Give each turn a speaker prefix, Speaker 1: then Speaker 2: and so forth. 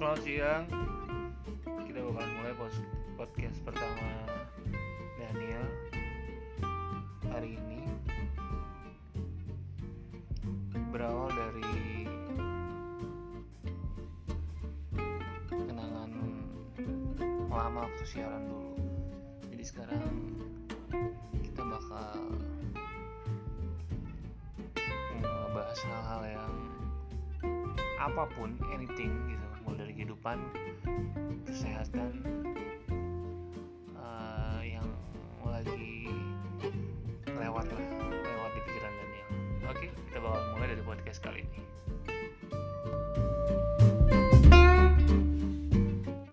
Speaker 1: selamat siang. Kita bakal mulai podcast pertama Daniel hari ini. Berawal dari kenangan lama waktu siaran dulu. Jadi sekarang kita bakal ngebahas hal-hal yang apa pun anything gitu mulai dari kehidupan kesehatan uh, yang lagi lewat lah lewat di pikiran Daniel oke okay, kita bakal mulai dari podcast kali ini.